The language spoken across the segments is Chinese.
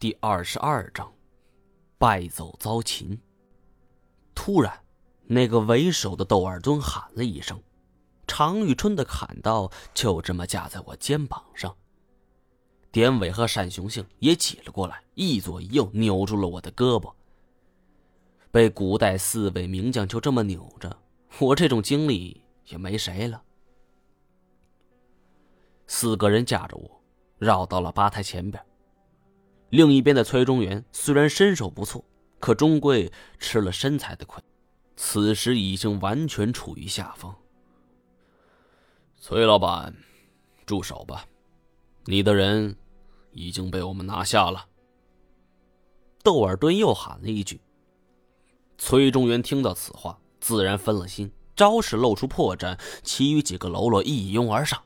第二十二章，败走遭擒。突然，那个为首的窦尔敦喊了一声，常遇春的砍刀就这么架在我肩膀上。典韦和单雄信也挤了过来，一左一右扭住了我的胳膊。被古代四位名将就这么扭着，我这种经历也没谁了。四个人架着我，绕到了吧台前边。另一边的崔中原虽然身手不错，可终归吃了身材的亏，此时已经完全处于下风。崔老板，住手吧，你的人已经被我们拿下了。窦尔敦又喊了一句。崔中原听到此话，自然分了心，招式露出破绽，其余几个喽啰一拥而上，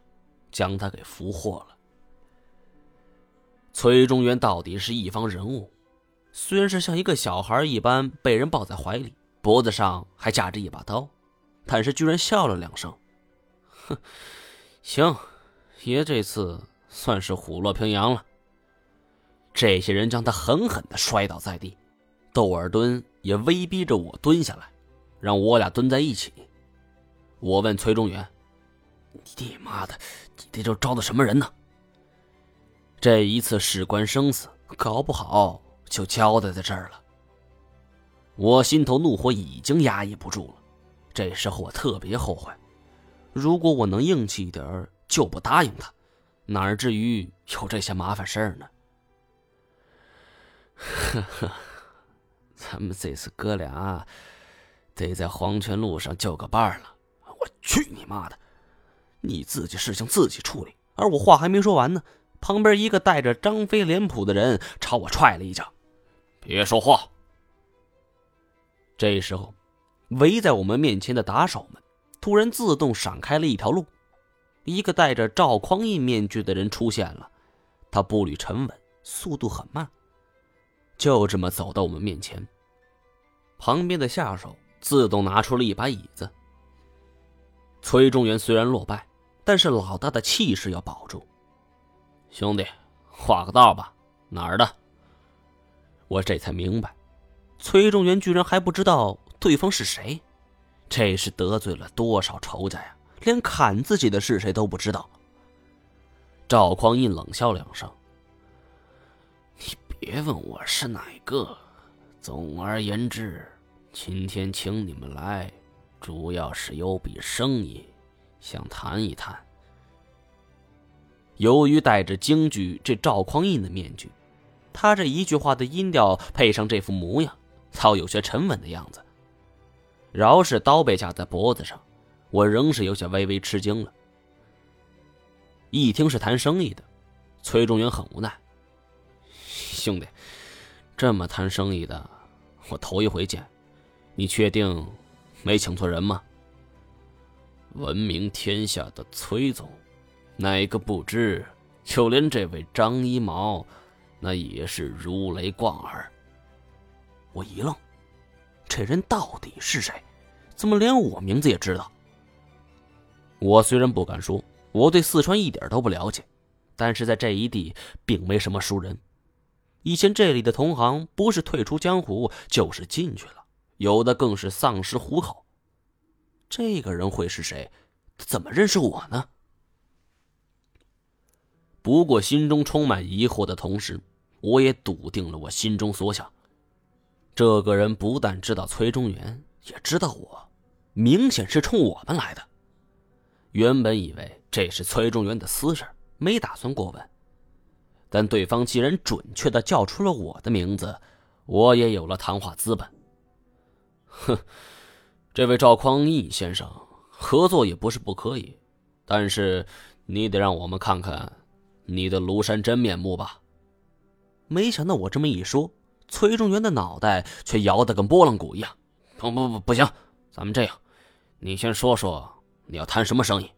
将他给俘获了。崔中原到底是一方人物，虽然是像一个小孩一般被人抱在怀里，脖子上还架着一把刀，但是居然笑了两声。哼，行，爷这次算是虎落平阳了。这些人将他狠狠的摔倒在地，窦尔敦也威逼着我蹲下来，让我俩蹲在一起。我问崔中原：“你妈的，你这都招的什么人呢？”这一次事关生死，搞不好就交代在这儿了。我心头怒火已经压抑不住了，这时候我特别后悔，如果我能硬气一点就不答应他，哪至于有这些麻烦事儿呢？呵呵，咱们这次哥俩得在黄泉路上就个伴了。我去你妈的！你自己事情自己处理，而我话还没说完呢。旁边一个带着张飞脸谱的人朝我踹了一脚，别说话。这时候，围在我们面前的打手们突然自动闪开了一条路，一个戴着赵匡胤面具的人出现了，他步履沉稳，速度很慢，就这么走到我们面前。旁边的下手自动拿出了一把椅子。崔中原虽然落败，但是老大的气势要保住。兄弟，画个道吧，哪儿的？我这才明白，崔中元居然还不知道对方是谁，这是得罪了多少仇家呀！连砍自己的是谁都不知道。赵匡胤冷笑两声：“你别问我是哪个。总而言之，今天请你们来，主要是有笔生意，想谈一谈。”由于戴着京剧这赵匡胤的面具，他这一句话的音调配上这副模样，倒有些沉稳的样子。饶是刀被架在脖子上，我仍是有些微微吃惊了。一听是谈生意的，崔中元很无奈：“兄弟，这么谈生意的，我头一回见。你确定没请错人吗？”闻名天下的崔总。哪个不知？就连这位张一毛，那也是如雷贯耳。我一愣，这人到底是谁？怎么连我名字也知道？我虽然不敢说我对四川一点都不了解，但是在这一地并没什么熟人。以前这里的同行，不是退出江湖，就是进去了，有的更是丧失虎口。这个人会是谁？怎么认识我呢？不过，心中充满疑惑的同时，我也笃定了我心中所想。这个人不但知道崔中原，也知道我，明显是冲我们来的。原本以为这是崔中原的私事，没打算过问。但对方既然准确的叫出了我的名字，我也有了谈话资本。哼，这位赵匡胤先生，合作也不是不可以，但是你得让我们看看。你的庐山真面目吧？没想到我这么一说，崔中元的脑袋却摇得跟拨浪鼓一样。不不不，不行！咱们这样，你先说说你要谈什么生意？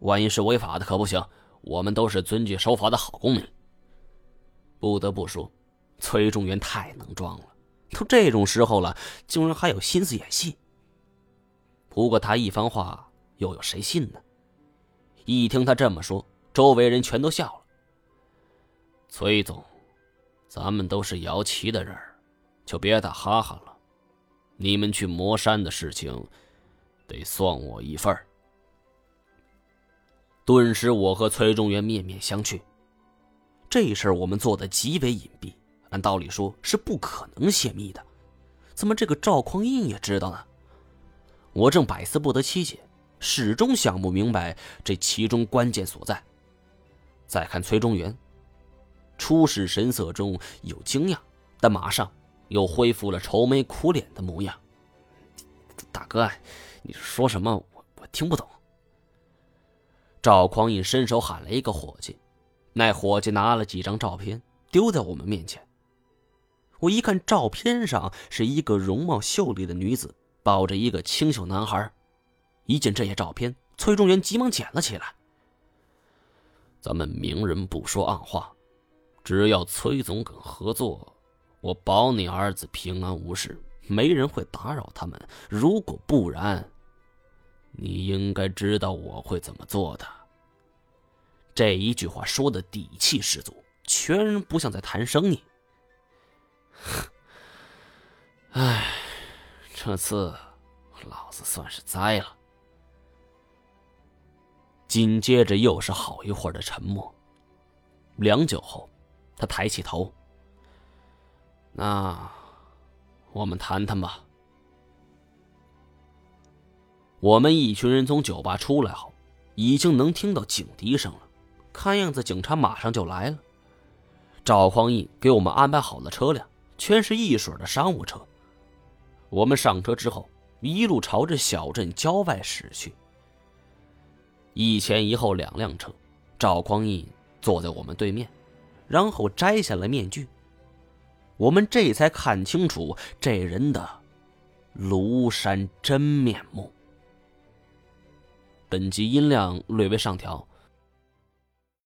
万一是违法的可不行。我们都是遵纪守法的好公民。不得不说，崔中元太能装了，都这种时候了，竟然还有心思演戏。不过他一番话，又有谁信呢？一听他这么说，周围人全都笑了。崔总，咱们都是摇旗的人就别打哈哈了。你们去魔山的事情，得算我一份顿时，我和崔中原面面相觑。这事儿我们做的极为隐蔽，按道理说是不可能泄密的，怎么这个赵匡胤也知道呢？我正百思不得其解，始终想不明白这其中关键所在。再看崔中原，初始神色中有惊讶，但马上又恢复了愁眉苦脸的模样。大哥，你说什么？我我听不懂。赵匡胤伸手喊了一个伙计，那伙计拿了几张照片丢在我们面前。我一看，照片上是一个容貌秀丽的女子抱着一个清秀男孩。一见这些照片，崔中元急忙捡了起来。咱们明人不说暗话，只要崔总肯合作，我保你儿子平安无事，没人会打扰他们。如果不然，你应该知道我会怎么做的。这一句话说的底气十足，全不像在谈生意。唉，这次老子算是栽了。紧接着又是好一会儿的沉默。良久后，他抬起头：“那，我们谈谈吧。”我们一群人从酒吧出来后，已经能听到警笛声了。看样子警察马上就来了。赵匡胤给我们安排好了车辆，全是一水的商务车。我们上车之后，一路朝着小镇郊外驶去。一前一后两辆车，赵匡胤坐在我们对面，然后摘下了面具。我们这才看清楚这人的庐山真面目。本集音量略微上调。